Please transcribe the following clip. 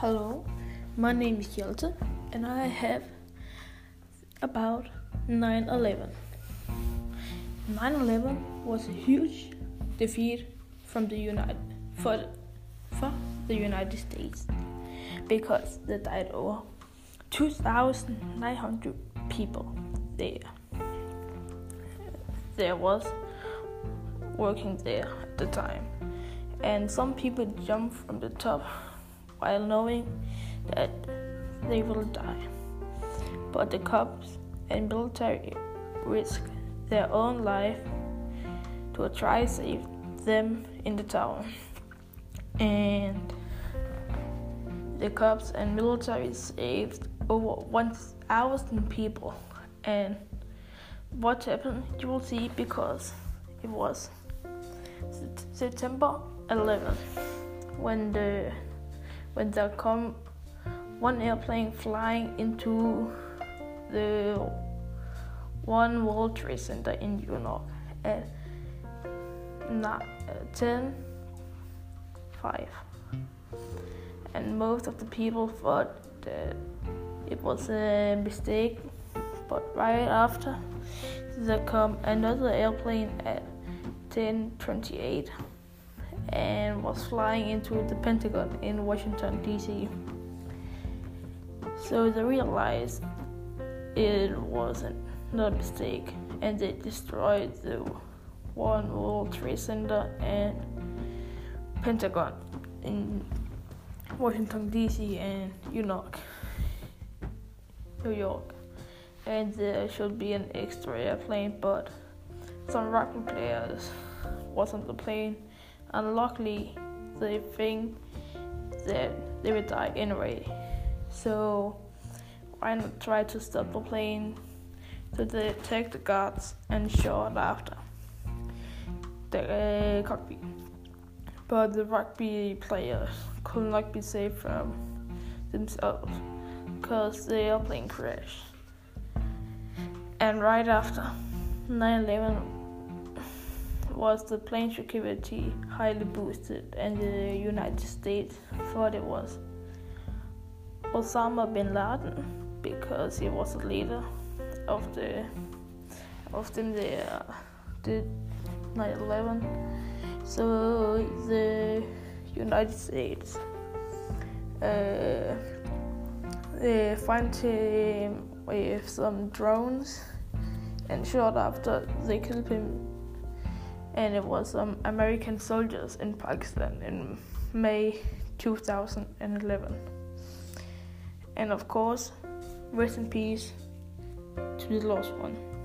Hello, my name is Hjelte, and I have about 9 11. 9 11 was a huge defeat from the United, for, for the United States because they died over 2,900 people there. There was working there at the time, and some people jumped from the top while knowing that they will die. But the cops and military risk their own life to try to save them in the town. And the cops and military saved over 1,000 people. And what happened, you will see because it was September 11th when the when there come one airplane flying into the one World Trade Center in New York. At uh, 10 5 and most of the people thought that it was a mistake but right after there come another airplane at 1028 and was flying into the Pentagon in Washington, D.C. So they realized it wasn't a mistake and they destroyed the One World Trade Center and Pentagon in Washington, D.C. and New York. New York. And there should be an extra airplane, but some rugby players was on the plane unluckily they think that they will die anyway. So why not try to stop the plane to detect the guards and short after the uh, cockpit. But the rugby players could not be saved from themselves because the airplane crashed. And right after 9 11 was the plane security highly boosted, and the United States thought it was Osama bin Laden because he was the leader of the of them there did 9/11. So the United States uh, they find him with some drones, and short after they killed him and it was um, American soldiers in Pakistan in May 2011. And of course, rest in peace to the lost one.